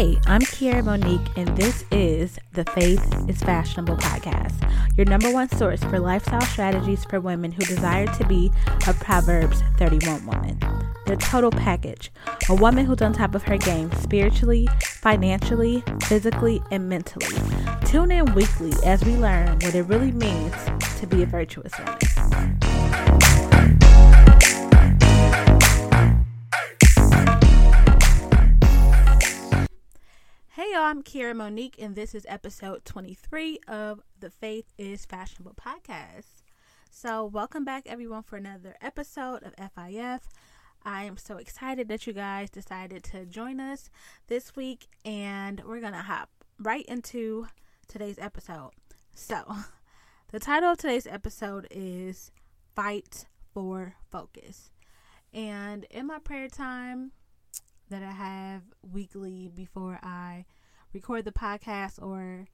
Hey, I'm Kiera Monique, and this is the Faith is Fashionable podcast, your number one source for lifestyle strategies for women who desire to be a Proverbs 31 woman. The total package, a woman who's on top of her game spiritually, financially, physically, and mentally. Tune in weekly as we learn what it really means to be a virtuous woman. Hey y'all, I'm Kiera Monique, and this is episode 23 of the Faith is Fashionable podcast. So, welcome back, everyone, for another episode of FIF. I am so excited that you guys decided to join us this week, and we're going to hop right into today's episode. So, the title of today's episode is Fight for Focus. And in my prayer time, that I have weekly before I record the podcast or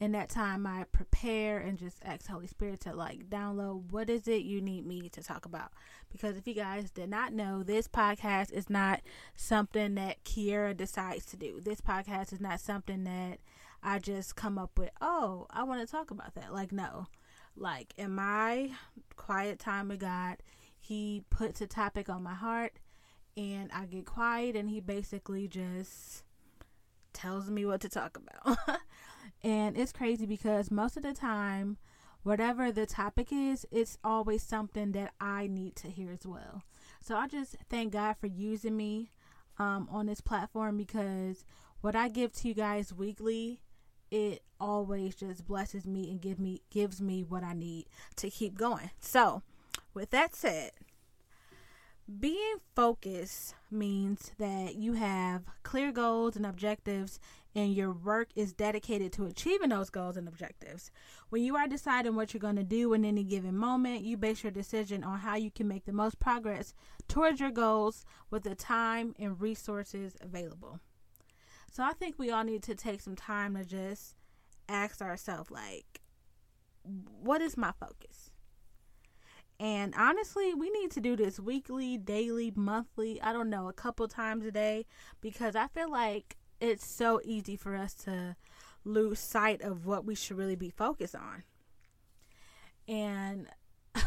in that time I prepare and just ask Holy Spirit to like download what is it you need me to talk about. Because if you guys did not know, this podcast is not something that Kiera decides to do. This podcast is not something that I just come up with, oh, I want to talk about that. Like, no. Like, in my quiet time with God, He puts a topic on my heart and I get quiet and he basically just tells me what to talk about. and it's crazy because most of the time whatever the topic is, it's always something that I need to hear as well. So I just thank God for using me um, on this platform because what I give to you guys weekly, it always just blesses me and give me gives me what I need to keep going. So, with that said, being focused means that you have clear goals and objectives, and your work is dedicated to achieving those goals and objectives. When you are deciding what you're going to do in any given moment, you base your decision on how you can make the most progress towards your goals with the time and resources available. So I think we all need to take some time to just ask ourselves, like, what is my focus? And honestly, we need to do this weekly, daily, monthly, I don't know, a couple times a day because I feel like it's so easy for us to lose sight of what we should really be focused on. And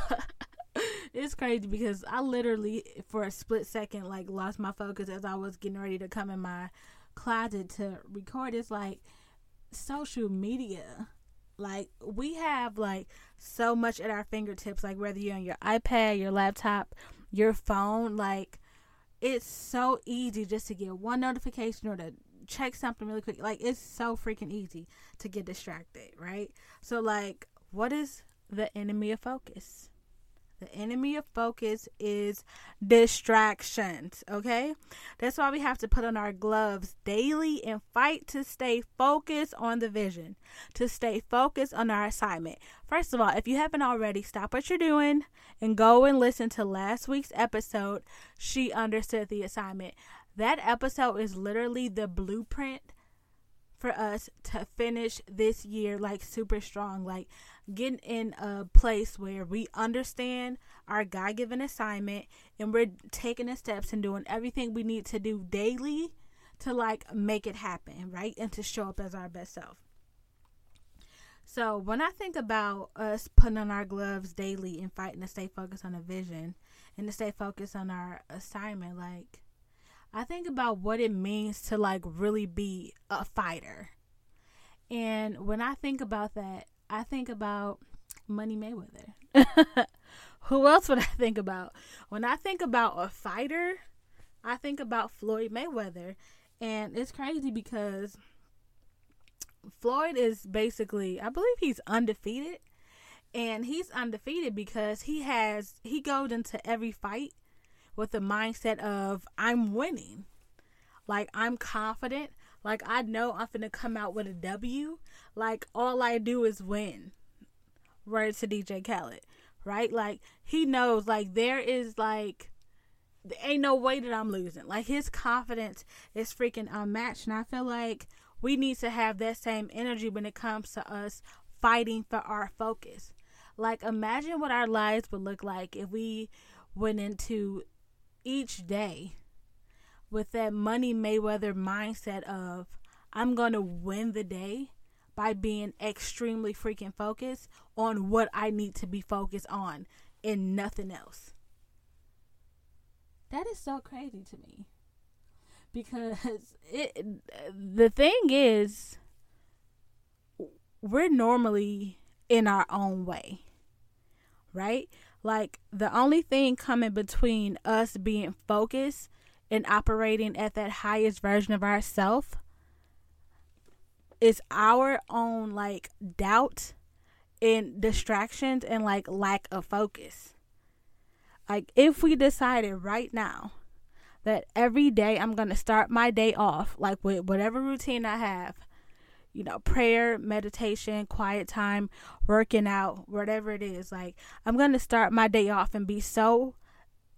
it's crazy because I literally for a split second like lost my focus as I was getting ready to come in my closet to record. It's like social media like we have like so much at our fingertips, like whether you're on your iPad, your laptop, your phone, like it's so easy just to get one notification or to check something really quick. Like it's so freaking easy to get distracted, right? So like what is the enemy of focus? The enemy of focus is distractions, okay? That's why we have to put on our gloves daily and fight to stay focused on the vision, to stay focused on our assignment. First of all, if you haven't already, stop what you're doing and go and listen to last week's episode. She understood the assignment. That episode is literally the blueprint for us to finish this year like super strong. Like getting in a place where we understand our God given assignment and we're taking the steps and doing everything we need to do daily to like make it happen, right? And to show up as our best self. So when I think about us putting on our gloves daily and fighting to stay focused on a vision and to stay focused on our assignment, like I think about what it means to like really be a fighter. And when I think about that, I think about Money Mayweather. Who else would I think about? When I think about a fighter, I think about Floyd Mayweather. And it's crazy because Floyd is basically, I believe he's undefeated. And he's undefeated because he has, he goes into every fight with the mindset of, I'm winning. Like, I'm confident. Like I know I'm gonna come out with a W. Like all I do is win. Word to DJ Khaled. Right? Like he knows like there is like ain't no way that I'm losing. Like his confidence is freaking unmatched. And I feel like we need to have that same energy when it comes to us fighting for our focus. Like imagine what our lives would look like if we went into each day with that Money Mayweather mindset of, I'm going to win the day by being extremely freaking focused on what I need to be focused on and nothing else. That is so crazy to me. Because it the thing is we're normally in our own way. Right? Like the only thing coming between us being focused and operating at that highest version of ourself is our own like doubt and distractions and like lack of focus. Like if we decided right now that every day I'm going to start my day off like with whatever routine I have, you know, prayer, meditation, quiet time, working out, whatever it is, like I'm going to start my day off and be so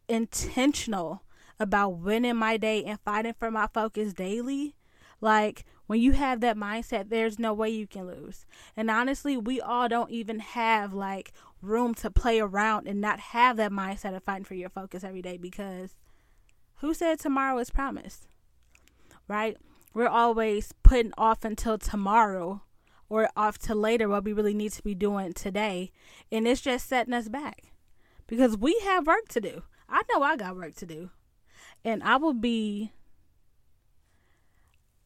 intentional about winning my day and fighting for my focus daily. Like when you have that mindset, there's no way you can lose. And honestly, we all don't even have like room to play around and not have that mindset of fighting for your focus every day because who said tomorrow is promised? Right? We're always putting off until tomorrow or off to later what we really need to be doing today. And it's just setting us back because we have work to do. I know I got work to do. And I will be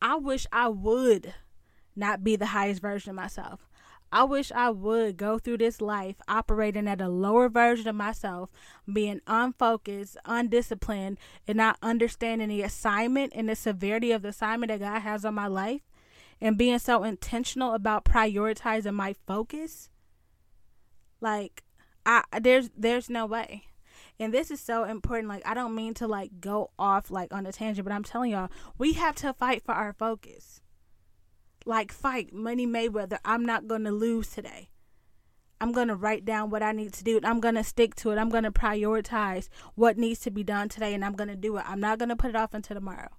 I wish I would not be the highest version of myself. I wish I would go through this life operating at a lower version of myself, being unfocused, undisciplined, and not understanding the assignment and the severity of the assignment that God has on my life, and being so intentional about prioritizing my focus. Like, I there's there's no way. And this is so important. Like, I don't mean to like go off like on a tangent, but I'm telling y'all, we have to fight for our focus. Like, fight Money Mayweather. I'm not going to lose today. I'm going to write down what I need to do. I'm going to stick to it. I'm going to prioritize what needs to be done today and I'm going to do it. I'm not going to put it off until tomorrow.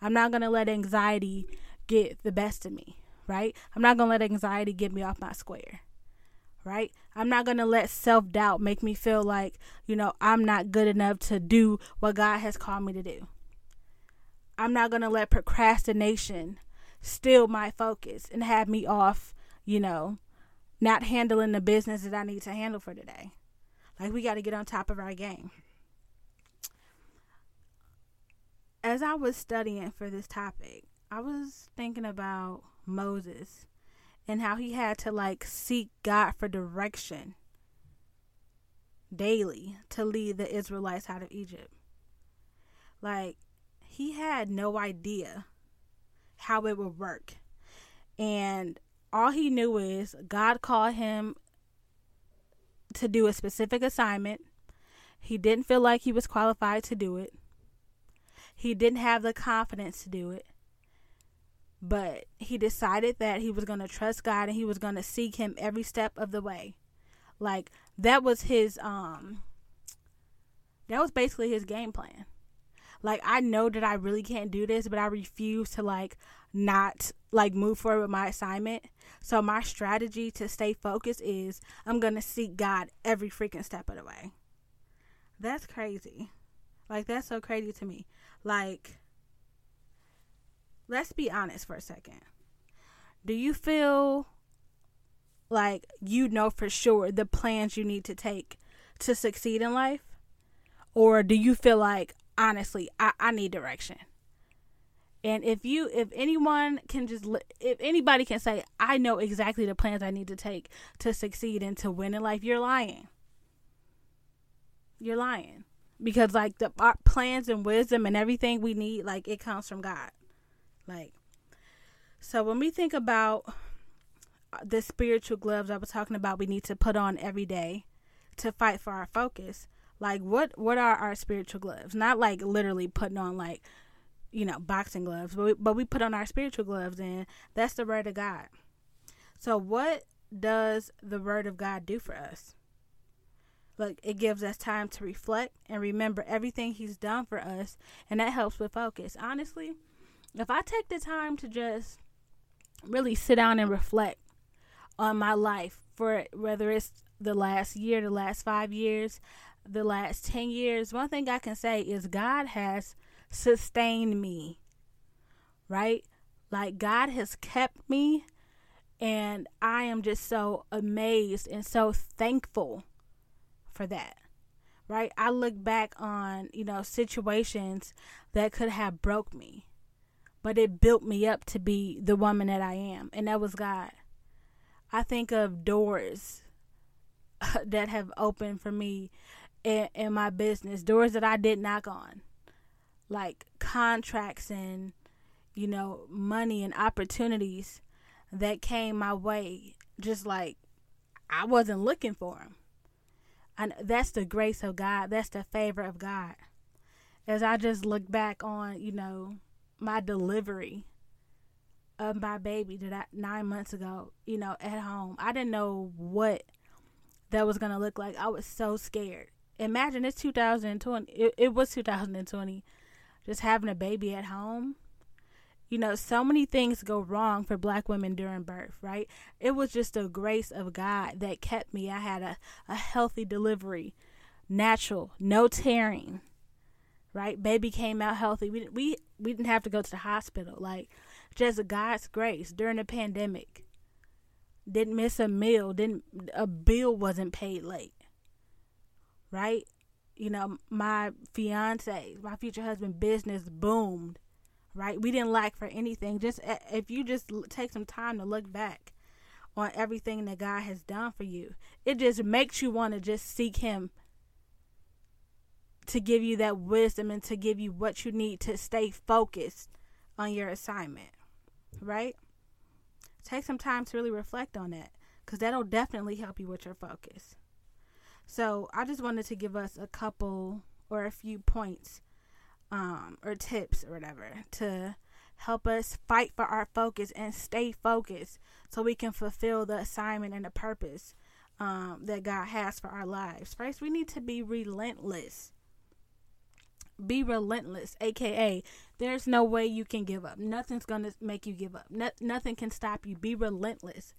I'm not going to let anxiety get the best of me, right? I'm not going to let anxiety get me off my square right? I'm not going to let self doubt make me feel like, you know, I'm not good enough to do what God has called me to do. I'm not going to let procrastination steal my focus and have me off, you know, not handling the business that I need to handle for today. Like, we got to get on top of our game. As I was studying for this topic, I was thinking about Moses and how he had to like seek God for direction daily to lead the Israelites out of Egypt. Like he had no idea how it would work. And all he knew is God called him to do a specific assignment. He didn't feel like he was qualified to do it. He didn't have the confidence to do it but he decided that he was going to trust God and he was going to seek him every step of the way. Like that was his um that was basically his game plan. Like I know that I really can't do this, but I refuse to like not like move forward with my assignment. So my strategy to stay focused is I'm going to seek God every freaking step of the way. That's crazy. Like that's so crazy to me. Like let's be honest for a second. Do you feel like you know for sure the plans you need to take to succeed in life? Or do you feel like, honestly, I, I need direction? And if you, if anyone can just, if anybody can say, I know exactly the plans I need to take to succeed and to win in life, you're lying. You're lying. Because, like, the plans and wisdom and everything we need, like, it comes from God. Like, so when we think about uh, the spiritual gloves I was talking about, we need to put on every day to fight for our focus. Like, what what are our spiritual gloves? Not like literally putting on like, you know, boxing gloves, but we, but we put on our spiritual gloves, and that's the word of God. So, what does the word of God do for us? Look, it gives us time to reflect and remember everything He's done for us, and that helps with focus. Honestly, if I take the time to just really sit down and reflect on my life for whether it's the last year, the last five years, the last 10 years, one thing I can say is God has sustained me. Right? Like God has kept me and I am just so amazed and so thankful for that. Right? I look back on, you know, situations that could have broke me, but it built me up to be the woman that I am, and that was God. I think of doors that have opened for me in, in my business, doors that I did knock on, like contracts and you know, money and opportunities that came my way, just like I wasn't looking for them. And that's the grace of God. That's the favor of God. As I just look back on, you know, my delivery of my baby that nine months ago, you know, at home, I didn't know what that was going to look like. I was so scared. Imagine it's 2020. It, it was 2020. Just having a baby at home you know, so many things go wrong for black women during birth, right? It was just the grace of God that kept me. I had a, a healthy delivery, natural, no tearing, right? Baby came out healthy. We, we, we didn't have to go to the hospital. Like, just God's grace during the pandemic. Didn't miss a meal, didn't, a bill wasn't paid late, right? You know, my fiance, my future husband, business boomed right? We didn't lack for anything. Just if you just take some time to look back on everything that God has done for you, it just makes you want to just seek Him to give you that wisdom and to give you what you need to stay focused on your assignment, right? Take some time to really reflect on that because that'll definitely help you with your focus. So, I just wanted to give us a couple or a few points um, or tips or whatever to help us fight for our focus and stay focused so we can fulfill the assignment and the purpose um, that God has for our lives. First, we need to be relentless. Be relentless, aka, there's no way you can give up. Nothing's to make you give up. No- nothing can stop you. Be relentless.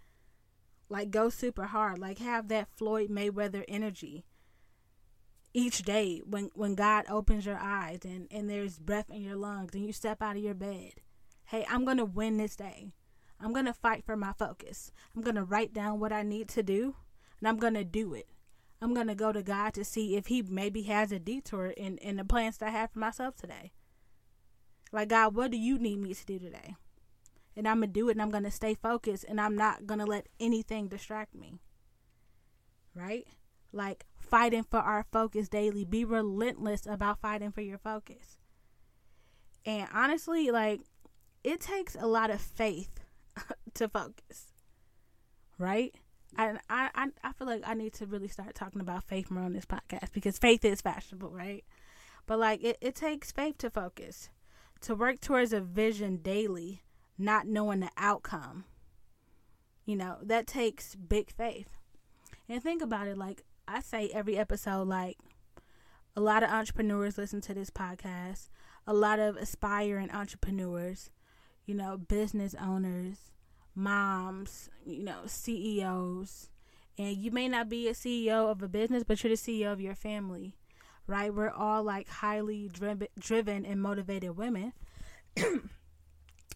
Like, go super hard. Like, have that Floyd Mayweather energy each day when when God opens your eyes and and there's breath in your lungs and you step out of your bed. Hey, I'm going to win this day. I'm going to fight for my focus. I'm going to write down what I need to do and I'm going to do it. I'm going to go to God to see if he maybe has a detour in in the plans that I have for myself today. Like God, what do you need me to do today? And I'm to do it and I'm to stay focused and I'm not to let anything distract me. Right? Like fighting for our focus daily. Be relentless about fighting for your focus. And honestly, like it takes a lot of faith to focus. Right? And I, I I feel like I need to really start talking about faith more on this podcast because faith is fashionable, right? But like it, it takes faith to focus. To work towards a vision daily, not knowing the outcome. You know, that takes big faith. And think about it like I say every episode, like a lot of entrepreneurs listen to this podcast, a lot of aspiring entrepreneurs, you know, business owners, moms, you know, CEOs. And you may not be a CEO of a business, but you're the CEO of your family, right? We're all like highly driven, and motivated women,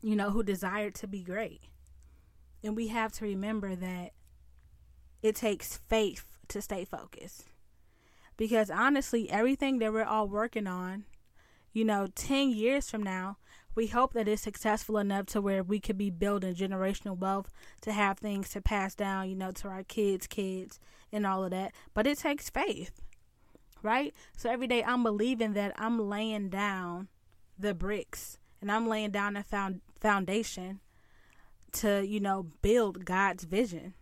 you know, who desire to be great. And we have to remember that it takes faith to stay focused. Because honestly, everything that we're all working on, you know, 10 years from now, we hope that it's successful enough to where we could be building generational wealth to have things to pass down, you know, to our kids' kids and all of that. But it takes faith, right? So every day I'm believing that I'm laying down the bricks and I'm laying down a found foundation to, you know, build God's vision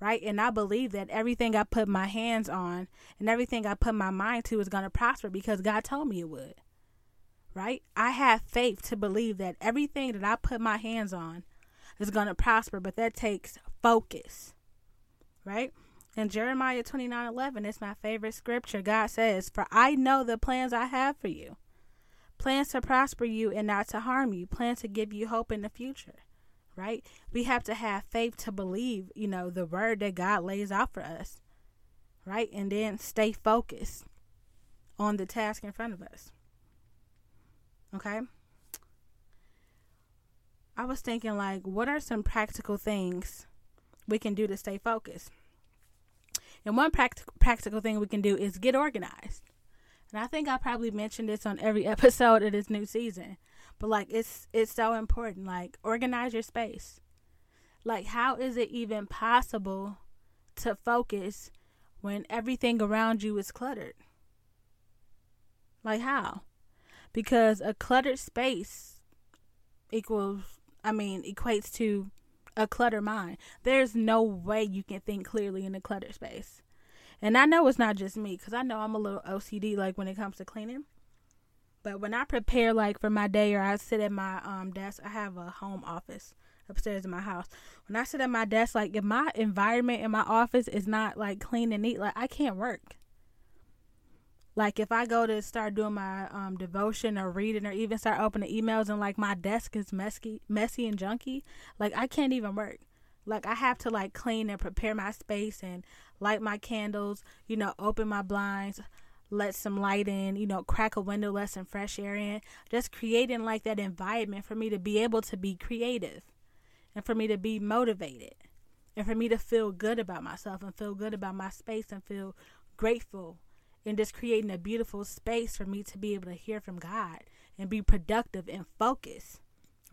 right? And I believe that everything I put my hands on and everything I put my mind to is going to prosper because God told me it would, right? I have faith to believe that everything that I put my hands on is going to prosper, but that takes focus, right? In Jeremiah 29 11, it's my favorite scripture. God says, For I know the plans I have for you plans to prosper you and not to harm you, plans to give you hope in the future right? We have to have faith to believe, you know, the word that God lays out for us, right? And then stay focused on the task in front of us. Okay? I was thinking like what are some practical things we can do to stay focused? And one practical practical thing we can do is get organized. And I think I probably mentioned this on every episode of this new season. But like it's it's so important. Like organize your space. Like how is it even possible to focus when everything around you is cluttered? Like how? Because a cluttered space equals I mean equates to a cluttered mind. There's no way you can think clearly in a cluttered space. And I know it's not just me because I know I'm a little OCD like when it comes to cleaning. But when I prepare like for my day or I sit at my um desk, I have a home office upstairs in my house. When I sit at my desk, like if my environment in my office is not like clean and neat, like I can't work. Like if I go to start doing my um, devotion or reading or even start opening emails and like my desk is messy, messy and junky, like I can't even work. Like I have to like clean and prepare my space and light my candles, you know, open my blinds, let some light in, you know, crack a window, let some fresh air in. Just creating like that environment for me to be able to be creative and for me to be motivated and for me to feel good about myself and feel good about my space and feel grateful and just creating a beautiful space for me to be able to hear from God and be productive and focused,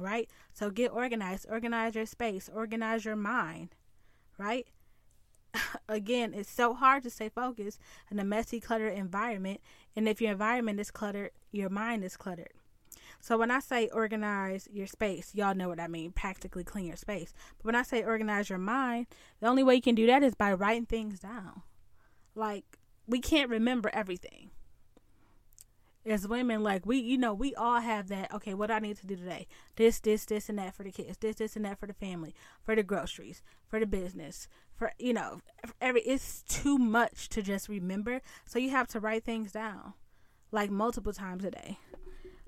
right? So get organized, organize your space, organize your mind, right? Again, it's so hard to stay focused in a messy, cluttered environment. And if your environment is cluttered, your mind is cluttered. So when I say organize your space, y'all know what I mean, practically clean your space. But when I say organize your mind, the only way you can do that is by writing things down. Like we can't remember everything. As women, like we, you know, we all have that. Okay, what I need to do today? This, this, this, and that for the kids. This, this, and that for the family, for the groceries, for the business, for you know, every. It's too much to just remember, so you have to write things down, like multiple times a day.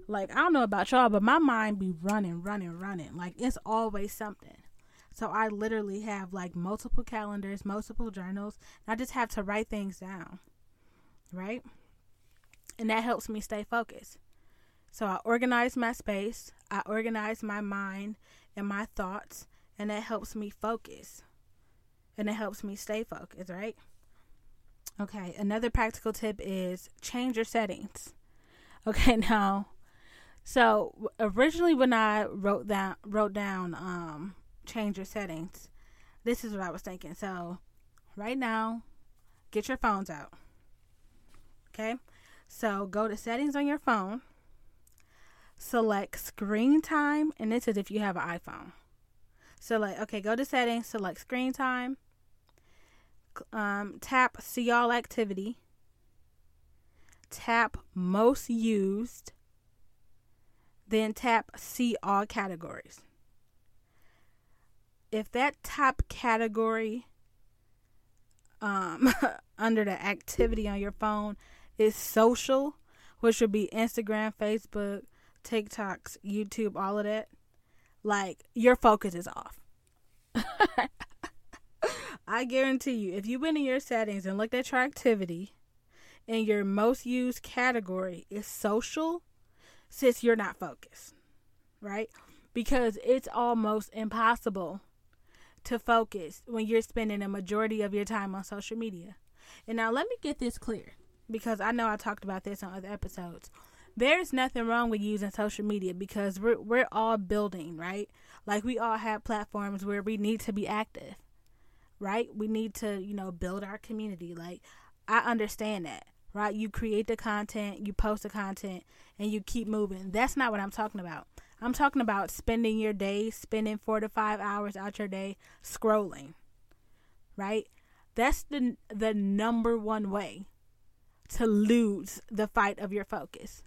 Like I don't know about y'all, but my mind be running, running, running. Like it's always something. So I literally have like multiple calendars, multiple journals. I just have to write things down. Right? And that helps me stay focused. So I organize my space, I organize my mind and my thoughts, and that helps me focus. And it helps me stay focused, right? Okay, another practical tip is change your settings. Okay, now so originally when I wrote down wrote down um change your settings, this is what I was thinking. So right now, get your phones out. Okay? So go to settings on your phone. Select screen time, and this is if you have an iPhone. So like okay, go to settings, select screen time. Um, tap see all activity. Tap most used then tap See All Categories. If that top category um, under the activity on your phone is social, which would be Instagram, Facebook, TikToks, YouTube, all of that, like your focus is off. I guarantee you, if you went in your settings and looked at your activity and your most used category is social, since you're not focused, right? Because it's almost impossible to focus when you're spending a majority of your time on social media. And now let me get this clear because I know I talked about this on other episodes. There's nothing wrong with using social media because we're we're all building, right? Like we all have platforms where we need to be active. Right? We need to, you know, build our community. Like I understand that right? You create the content, you post the content, and you keep moving. That's not what I'm talking about. I'm talking about spending your day, spending four to five hours out your day scrolling, right? That's the the number one way to lose the fight of your focus.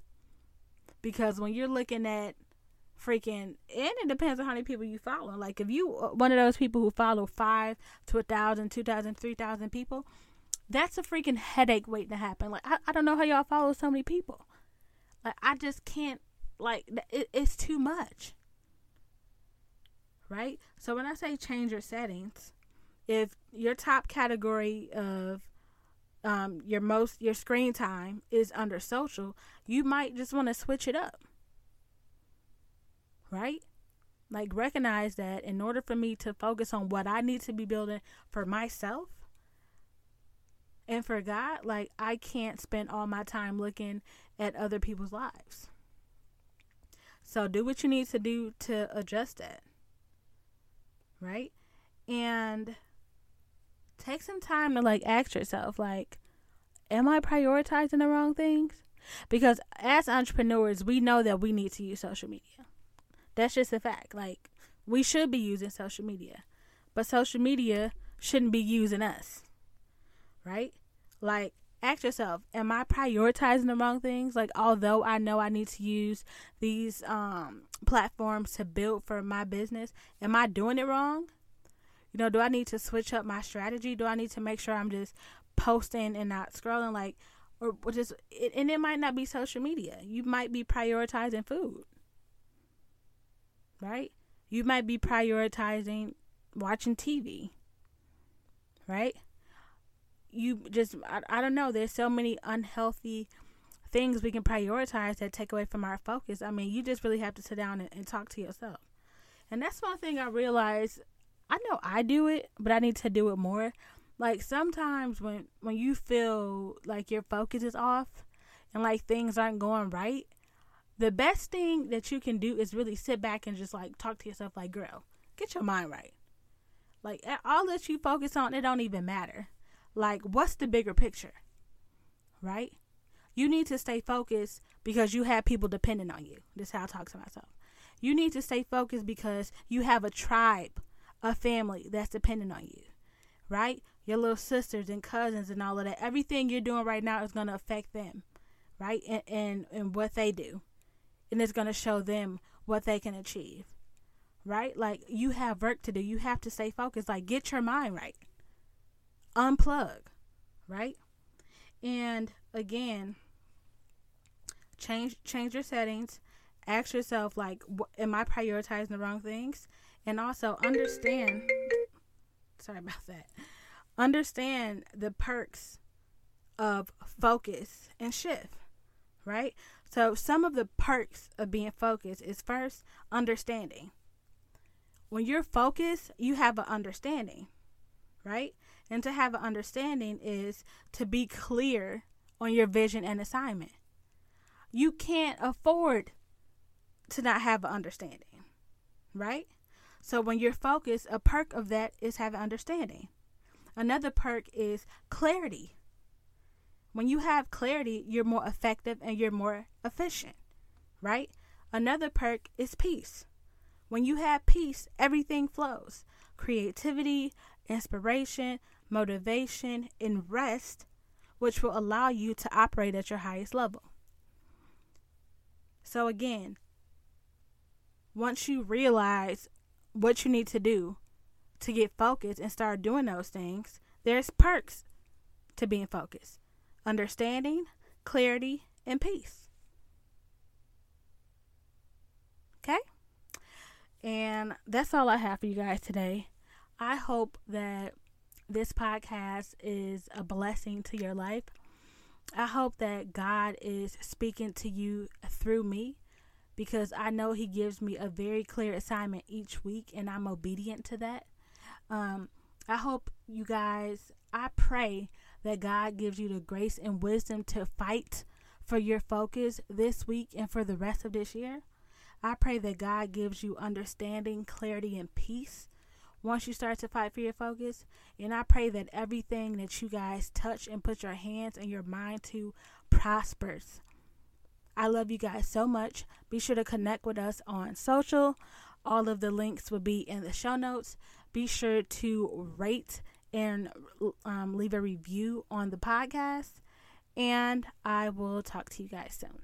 Because when you're looking at freaking, and it depends on how many people you follow. Like if you uh, one of those people who follow five to a thousand, two thousand, three thousand people, that's a freaking headache waiting to happen. Like I, I don't know how y'all follow so many people. Like I just can't. Like it, it's too much. Right. So when I say change your settings, if your top category of um, your most your screen time is under social, you might just want to switch it up. right? Like, recognize that in order for me to focus on what I need to be building for myself and for God, like, I can't spend all my time looking at other people's lives. So, do what you need to do to adjust that, right? And take some time to, like, ask yourself, like, am I prioritizing the wrong things? Because as entrepreneurs, we know that we need to use social media. That's just a fact. Like, we should be using social media, but social media shouldn't be using us, right? Like, ask yourself, am I prioritizing the wrong things? Like, although I know I need to use these um, platforms to build for my business, am I doing it wrong? You know, do I need to switch up my strategy? Do I need to make sure I'm just posting and not scrolling? Like, or just, and it might not be social media. You might be prioritizing food right? You might be prioritizing watching TV, right? You just, I, I don't know, there's so many unhealthy things we can prioritize that take away from our focus. I mean, you just really have to sit down and, and talk to yourself. And that's one thing I realize. I know I do it, but I need to do it more. Like sometimes when when you feel like your focus is off and like things aren't going right, the best thing that you can do is really sit back and just like talk to yourself like girl get your mind right. Like all that you focus on it don't even matter. Like what's the bigger picture? Right? You need to stay focused because you have people depending on you. This is how i talk to myself. You need to stay focused because you have a tribe a family that's dependent on you right your little sisters and cousins and all of that everything you're doing right now is going to affect them right and, and and what they do and it's going to show them what they can achieve. Right? Like you have work to do. You have to stay focused. Like get your mind right. Unplug. Right? And again, change change your settings. Ask yourself like am I prioritizing the wrong things? And also understand sorry about that. Understand the perks of focus and shift, right? So, some of the perks of being focused is first understanding. When you're focused, you have an understanding, right? And to have an understanding is to be clear on your vision and assignment. You can't afford to not have an understanding, right? So when you're focused, a perk of that is having understanding. Another perk is clarity. When you have clarity, you're more effective and you're more efficient, right? Another perk is peace. When you have peace, everything flows creativity, inspiration, motivation, and rest, which will allow you to operate at your highest level. So, again, once you realize what you need to do to get focused and start doing those things, there's perks to being focused understanding, clarity, and peace. Okay? And that's all I have for you guys today. I hope that this podcast is a blessing to your life. I hope that God is speaking to you through me because I know He gives me a very clear assignment each week and I'm obedient to that. Um, I hope you guys, I pray that God gives you the grace and wisdom to fight for your focus this week and for the rest of this year. I pray that God gives you understanding, clarity, and peace once you start to fight for your focus. And I pray that everything that you guys touch and put your hands and your mind to prospers. I love you guys so much. Be sure to connect with us on social. All of the links will be in the show notes. Be sure to rate and um, leave a review on the podcast. And I will talk to you guys soon.